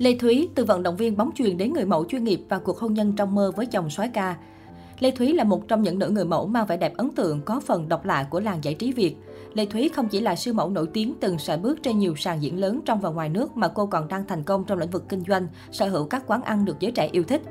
Lê Thúy, từ vận động viên bóng chuyền đến người mẫu chuyên nghiệp và cuộc hôn nhân trong mơ với chồng soái ca. Lê Thúy là một trong những nữ người mẫu mang vẻ đẹp ấn tượng có phần độc lạ của làng giải trí Việt. Lê Thúy không chỉ là siêu mẫu nổi tiếng từng sải bước trên nhiều sàn diễn lớn trong và ngoài nước mà cô còn đang thành công trong lĩnh vực kinh doanh, sở hữu các quán ăn được giới trẻ yêu thích.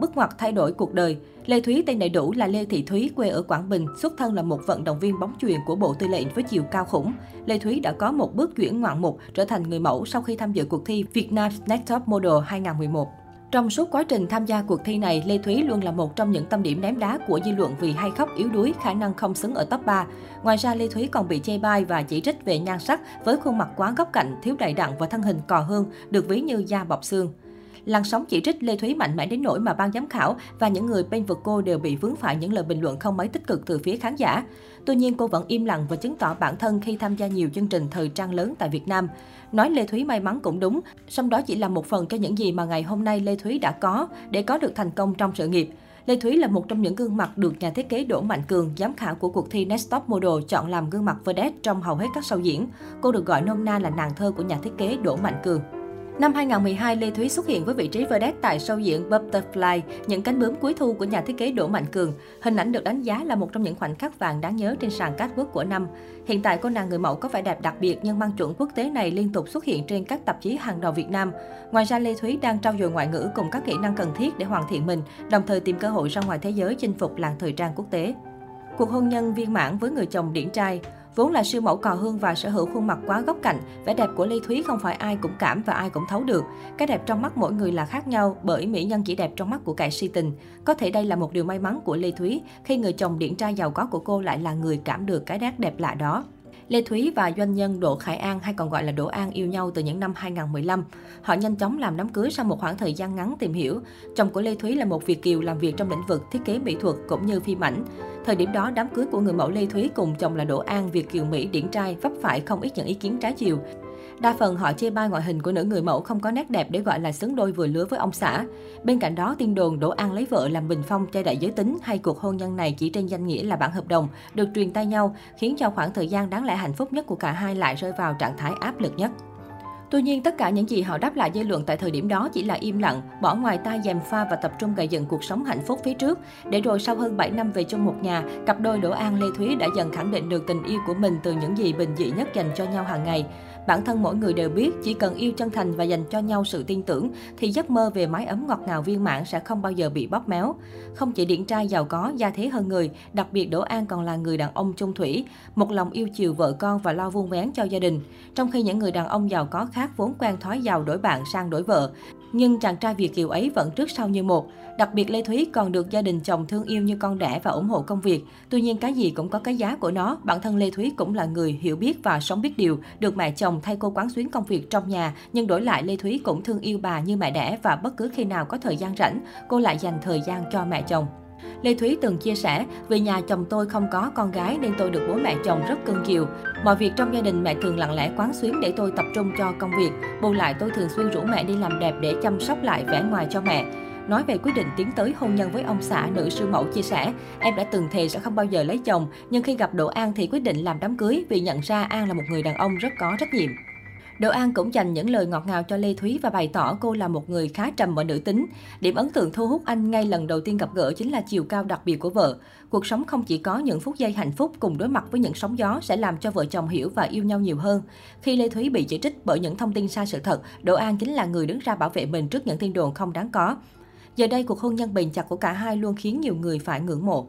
Bước ngoặt thay đổi cuộc đời, Lê Thúy tên đầy đủ là Lê Thị Thúy, quê ở Quảng Bình, xuất thân là một vận động viên bóng chuyền của Bộ Tư lệnh với chiều cao khủng. Lê Thúy đã có một bước chuyển ngoạn mục trở thành người mẫu sau khi tham dự cuộc thi Vietnam Next Top Model 2011. Trong suốt quá trình tham gia cuộc thi này, Lê Thúy luôn là một trong những tâm điểm ném đá của dư luận vì hay khóc yếu đuối, khả năng không xứng ở top 3. Ngoài ra, Lê Thúy còn bị chê bai và chỉ trích về nhan sắc với khuôn mặt quá góc cạnh, thiếu đầy đặn và thân hình cò hương, được ví như da bọc xương. Làn sóng chỉ trích Lê Thúy mạnh mẽ đến nỗi mà ban giám khảo và những người bên vực cô đều bị vướng phải những lời bình luận không mấy tích cực từ phía khán giả. Tuy nhiên, cô vẫn im lặng và chứng tỏ bản thân khi tham gia nhiều chương trình thời trang lớn tại Việt Nam. Nói Lê Thúy may mắn cũng đúng, song đó chỉ là một phần cho những gì mà ngày hôm nay Lê Thúy đã có để có được thành công trong sự nghiệp. Lê Thúy là một trong những gương mặt được nhà thiết kế Đỗ Mạnh Cường, giám khảo của cuộc thi Next Top Model chọn làm gương mặt vedette trong hầu hết các show diễn. Cô được gọi nôm na là nàng thơ của nhà thiết kế Đỗ Mạnh Cường. Năm 2012, Lê Thúy xuất hiện với vị trí vedette tại show diễn Butterfly, những cánh bướm cuối thu của nhà thiết kế Đỗ Mạnh Cường. Hình ảnh được đánh giá là một trong những khoảnh khắc vàng đáng nhớ trên sàn catwalk của năm. Hiện tại, cô nàng người mẫu có vẻ đẹp đặc biệt nhưng mang chuẩn quốc tế này liên tục xuất hiện trên các tạp chí hàng đầu Việt Nam. Ngoài ra, Lê Thúy đang trau dồi ngoại ngữ cùng các kỹ năng cần thiết để hoàn thiện mình, đồng thời tìm cơ hội ra ngoài thế giới chinh phục làng thời trang quốc tế. Cuộc hôn nhân viên mãn với người chồng điển trai Vốn là siêu mẫu cò hương và sở hữu khuôn mặt quá góc cạnh, vẻ đẹp của Lê Thúy không phải ai cũng cảm và ai cũng thấu được. Cái đẹp trong mắt mỗi người là khác nhau bởi mỹ nhân chỉ đẹp trong mắt của kẻ si tình. Có thể đây là một điều may mắn của Lê Thúy khi người chồng điển trai giàu có của cô lại là người cảm được cái nét đẹp lạ đó. Lê Thúy và doanh nhân Đỗ Khải An hay còn gọi là Đỗ An yêu nhau từ những năm 2015. Họ nhanh chóng làm đám cưới sau một khoảng thời gian ngắn tìm hiểu. Chồng của Lê Thúy là một Việt kiều làm việc trong lĩnh vực thiết kế mỹ thuật cũng như phim ảnh. Thời điểm đó, đám cưới của người mẫu Lê Thúy cùng chồng là Đỗ An Việt kiều Mỹ điển trai vấp phải không ít những ý kiến trái chiều. Đa phần họ chê bai ngoại hình của nữ người mẫu không có nét đẹp để gọi là xứng đôi vừa lứa với ông xã. Bên cạnh đó, tin đồn Đỗ An lấy vợ làm bình phong che đậy giới tính hay cuộc hôn nhân này chỉ trên danh nghĩa là bản hợp đồng, được truyền tay nhau, khiến cho khoảng thời gian đáng lẽ hạnh phúc nhất của cả hai lại rơi vào trạng thái áp lực nhất. Tuy nhiên, tất cả những gì họ đáp lại dư luận tại thời điểm đó chỉ là im lặng, bỏ ngoài tai dèm pha và tập trung gây dựng cuộc sống hạnh phúc phía trước. Để rồi sau hơn 7 năm về chung một nhà, cặp đôi Đỗ An Lê Thúy đã dần khẳng định được tình yêu của mình từ những gì bình dị nhất dành cho nhau hàng ngày. Bản thân mỗi người đều biết, chỉ cần yêu chân thành và dành cho nhau sự tin tưởng, thì giấc mơ về mái ấm ngọt ngào viên mãn sẽ không bao giờ bị bóp méo. Không chỉ điển trai giàu có, gia thế hơn người, đặc biệt Đỗ An còn là người đàn ông trung thủy, một lòng yêu chiều vợ con và lo vuông vén cho gia đình. Trong khi những người đàn ông giàu có khác vốn quen thói giàu đổi bạn sang đổi vợ, nhưng chàng trai Việt kiều ấy vẫn trước sau như một. Đặc biệt Lê Thúy còn được gia đình chồng thương yêu như con đẻ và ủng hộ công việc. Tuy nhiên cái gì cũng có cái giá của nó. Bản thân Lê Thúy cũng là người hiểu biết và sống biết điều, được mẹ chồng thay cô quán xuyến công việc trong nhà, nhưng đổi lại Lê Thúy cũng thương yêu bà như mẹ đẻ và bất cứ khi nào có thời gian rảnh, cô lại dành thời gian cho mẹ chồng. Lê Thúy từng chia sẻ, vì nhà chồng tôi không có con gái nên tôi được bố mẹ chồng rất cưng chiều. Mọi việc trong gia đình mẹ thường lặng lẽ quán xuyến để tôi tập trung cho công việc. Bù lại tôi thường xuyên rủ mẹ đi làm đẹp để chăm sóc lại vẻ ngoài cho mẹ. Nói về quyết định tiến tới hôn nhân với ông xã, nữ sư mẫu chia sẻ, em đã từng thề sẽ không bao giờ lấy chồng, nhưng khi gặp Đỗ An thì quyết định làm đám cưới vì nhận ra An là một người đàn ông rất có trách nhiệm. Đỗ An cũng dành những lời ngọt ngào cho Lê Thúy và bày tỏ cô là một người khá trầm và nữ tính. Điểm ấn tượng thu hút anh ngay lần đầu tiên gặp gỡ chính là chiều cao đặc biệt của vợ. Cuộc sống không chỉ có những phút giây hạnh phúc cùng đối mặt với những sóng gió sẽ làm cho vợ chồng hiểu và yêu nhau nhiều hơn. Khi Lê Thúy bị chỉ trích bởi những thông tin sai sự thật, Đỗ An chính là người đứng ra bảo vệ mình trước những tin đồn không đáng có. Giờ đây, cuộc hôn nhân bền chặt của cả hai luôn khiến nhiều người phải ngưỡng mộ.